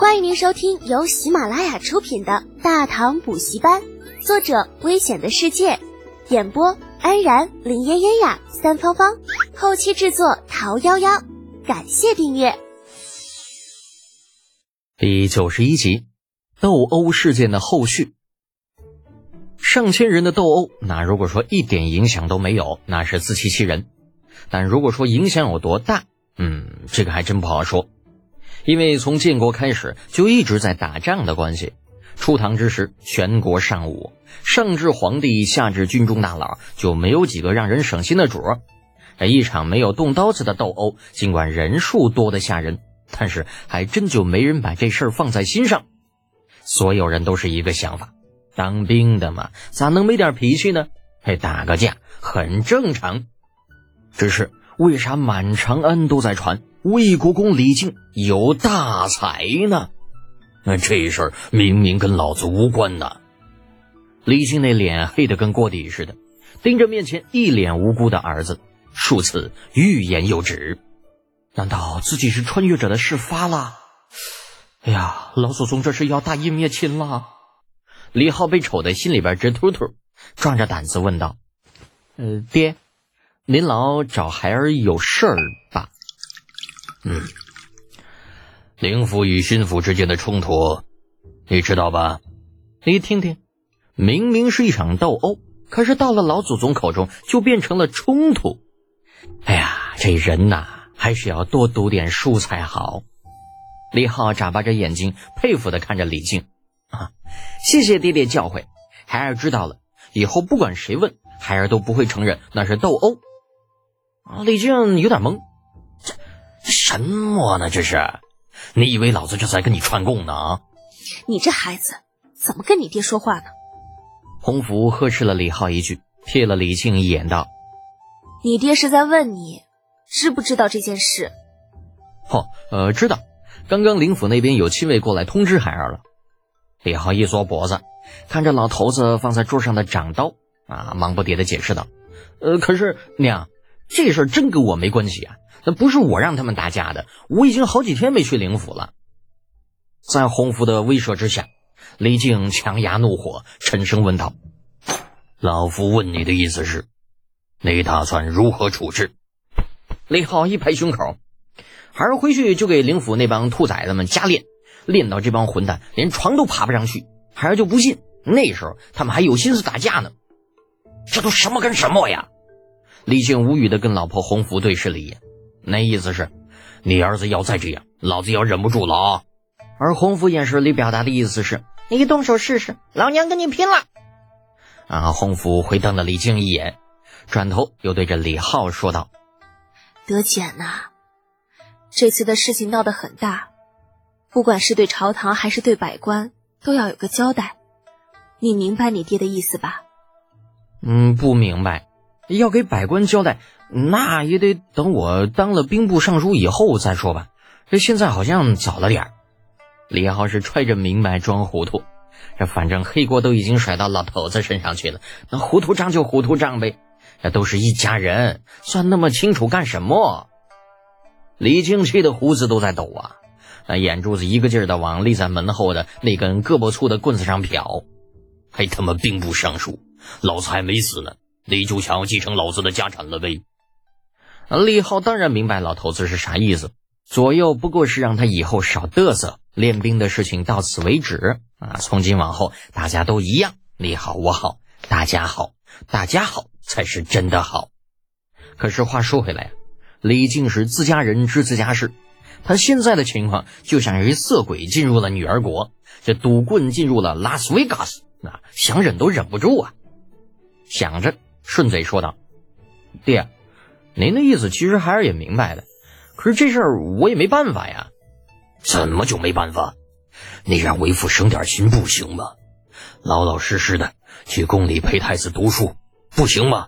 欢迎您收听由喜马拉雅出品的《大唐补习班》，作者：危险的世界，演播：安然、林嫣嫣呀、三芳芳，后期制作：桃夭夭。感谢订阅。第九十一集，斗殴事件的后续。上千人的斗殴，那如果说一点影响都没有，那是自欺欺人；但如果说影响有多大，嗯，这个还真不好说。因为从建国开始就一直在打仗的关系，初唐之时全国尚武，上至皇帝，下至军中大佬，就没有几个让人省心的主儿。这一场没有动刀子的斗殴，尽管人数多得吓人，但是还真就没人把这事儿放在心上。所有人都是一个想法：当兵的嘛，咋能没点脾气呢？还打个架很正常。只是为啥满长安都在传？魏国公李靖有大才呢，那这事儿明明跟老子无关呐！李靖那脸黑得跟锅底似的，盯着面前一脸无辜的儿子，数次欲言又止。难道自己是穿越者的事发了？哎呀，老祖宗这是要大义灭亲了！李浩被瞅得心里边直突突，壮着胆子问道：“呃，爹，您老找孩儿有事儿吧？”嗯，灵府与巡抚之间的冲突，你知道吧？你听听，明明是一场斗殴，可是到了老祖宗口中就变成了冲突。哎呀，这人呐，还是要多读点书才好。李浩眨巴着眼睛，佩服的看着李靖啊，谢谢爹爹教诲，孩儿知道了，以后不管谁问，孩儿都不会承认那是斗殴。啊，李靖有点懵。什么呢？这是？你以为老子这在跟你串供呢啊？你这孩子怎么跟你爹说话呢？洪福呵斥了李浩一句，瞥了李靖一眼，道：“你爹是在问你知不知道这件事？”“哦，呃，知道。刚刚灵府那边有亲卫过来通知孩儿了。”李浩一缩脖子，看着老头子放在桌上的掌刀，啊，忙不迭的解释道：“呃，可是娘，这事儿真跟我没关系啊。”那不是我让他们打架的，我已经好几天没去灵府了。在洪福的威慑之下，李靖强压怒火，沉声问道：“老夫问你的意思是，你打算如何处置？”李浩一拍胸口：“孩儿回去就给灵府那帮兔崽子们加练，练到这帮混蛋连床都爬不上去，孩儿就不信那时候他们还有心思打架呢。”这都什么跟什么呀？李靖无语的跟老婆洪福对视了一眼。那意思是，你儿子要再这样，老子要忍不住了啊！而洪福眼神里表达的意思是，你动手试试，老娘跟你拼了！啊！洪福回瞪了李靖一眼，转头又对着李浩说道：“德简呐，这次的事情闹得很大，不管是对朝堂还是对百官，都要有个交代。你明白你爹的意思吧？”嗯，不明白。要给百官交代。那也得等我当了兵部尚书以后再说吧，这现在好像早了点儿。李浩是揣着明白装糊涂，这反正黑锅都已经甩到老头子身上去了，那糊涂账就糊涂账呗，这都是一家人，算那么清楚干什么？李靖气的胡子都在抖啊，那眼珠子一个劲儿的往立在门后的那根胳膊粗的棍子上瞟，还他妈兵部尚书，老子还没死呢，你就想要继承老子的家产了呗？李浩当然明白老头子是啥意思，左右不过是让他以后少嘚瑟，练兵的事情到此为止啊！从今往后大家都一样，你好我好，大家好，大家好才是真的好。可是话说回来，李靖是自家人知自家事，他现在的情况就像一色鬼进入了女儿国，这赌棍进入了拉斯维加斯，啊，想忍都忍不住啊！想着，顺嘴说道：“爹。”您的意思其实孩儿也明白的，可是这事儿我也没办法呀。怎么就没办法？你让为父省点心不行吗？老老实实的去宫里陪太子读书不行吗？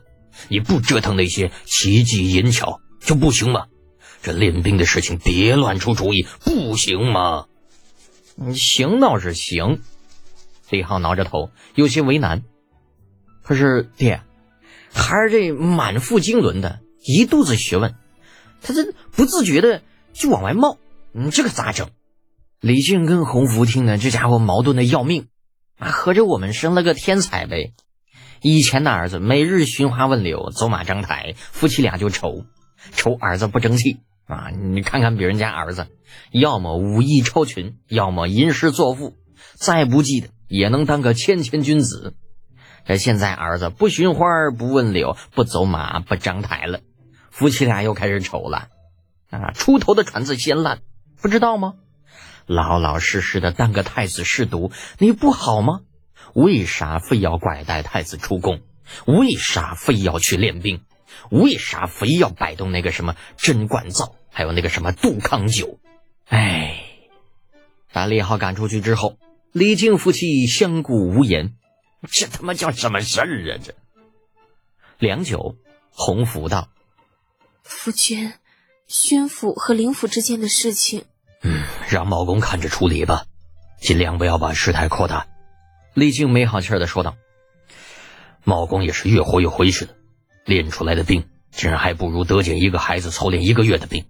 你不折腾那些奇技淫巧就不行吗？这练兵的事情别乱出主意不行吗？行倒是行。李浩挠着头，有些为难。可是爹，孩儿这满腹经纶的。一肚子学问，他这不自觉的就往外冒，你这可咋整？李靖跟洪福听的，这家伙矛盾的要命啊！合着我们生了个天才呗？以前的儿子每日寻花问柳，走马张台，夫妻俩就愁，愁儿子不争气啊！你看看别人家儿子，要么武艺超群，要么吟诗作赋，再不济的也能当个谦谦君子。这现在儿子不寻花不问柳，不走马不张台了，夫妻俩又开始愁了啊！出头的船子先烂，不知道吗？老老实实的当个太子侍读，你不好吗？为啥非要拐带太子出宫？为啥非要去练兵？为啥非要摆动那个什么贞观造，还有那个什么杜康酒？哎，把李浩赶出去之后，李靖夫妻相顾无言。这他妈叫什么事儿啊？这良久，洪福道：“夫君，宣府和灵府之间的事情，嗯，让茂公看着处理吧，尽量不要把事态扩大。”李靖没好气儿的说道：“茂公也是越活越回去了，练出来的兵，竟然还不如德简一个孩子操练一个月的兵，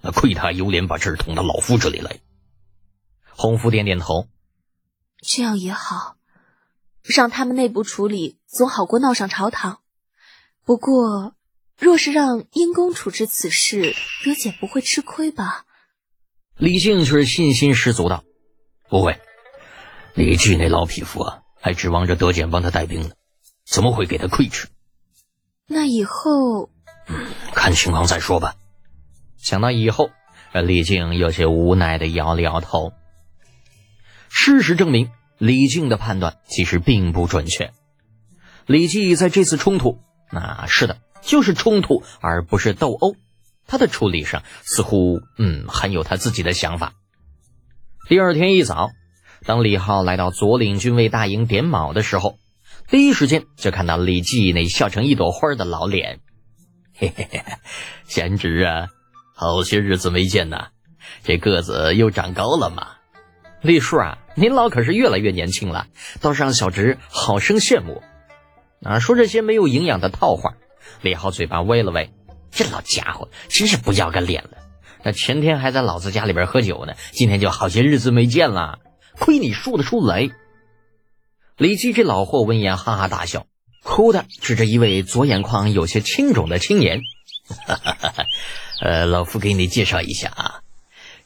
那亏他有脸把这儿捅到老夫这里来。”洪福点点头：“这样也好。”让他们内部处理，总好过闹上朝堂。不过，若是让殷公处置此事，德姐不会吃亏吧？李靖却是信心十足道：“不会，李治那老匹夫啊，还指望着德简帮他带兵呢，怎么会给他亏吃？那以后……嗯，看情况再说吧。”想到以后，李靖有些无奈的摇了摇头。事实证明。李靖的判断其实并不准确。李绩在这次冲突，那是的，就是冲突，而不是斗殴。他的处理上似乎，嗯，很有他自己的想法。第二天一早，当李浩来到左领军卫大营点卯的时候，第一时间就看到李绩那笑成一朵花的老脸。嘿嘿嘿，贤侄啊，好些日子没见呐，这个子又长高了嘛。李叔啊，您老可是越来越年轻了，倒是让小侄好生羡慕。啊，说这些没有营养的套话，李浩嘴巴歪了歪，这老家伙真是不要个脸了。那前天还在老子家里边喝酒呢，今天就好些日子没见了，亏你说得出来。李记这老货闻言哈哈大笑，忽的指着一位左眼眶有些青肿的青年，哈哈哈哈呃，老夫给你介绍一下啊。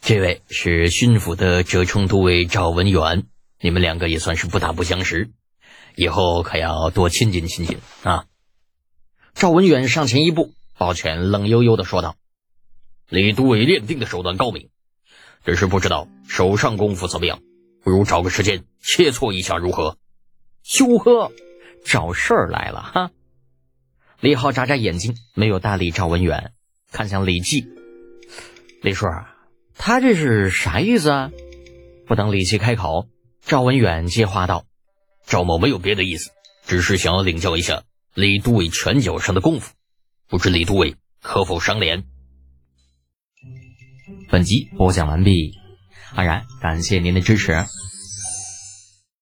这位是巡抚的折冲都尉赵文远，你们两个也算是不打不相识，以后可要多亲近亲近啊！赵文远上前一步，抱拳冷悠悠的说道：“李都尉练兵的手段高明，只是不知道手上功夫怎么样，不如找个时间切磋一下如何？”哟呵，找事儿来了哈！李浩眨眨眼睛，没有搭理赵文远，看向李记，李叔。他这是啥意思啊？不等李琦开口，赵文远接话道：“赵某没有别的意思，只是想要领教一下李都尉拳脚上的功夫，不知李都尉可否赏脸？”本集播讲完毕，安然感谢您的支持。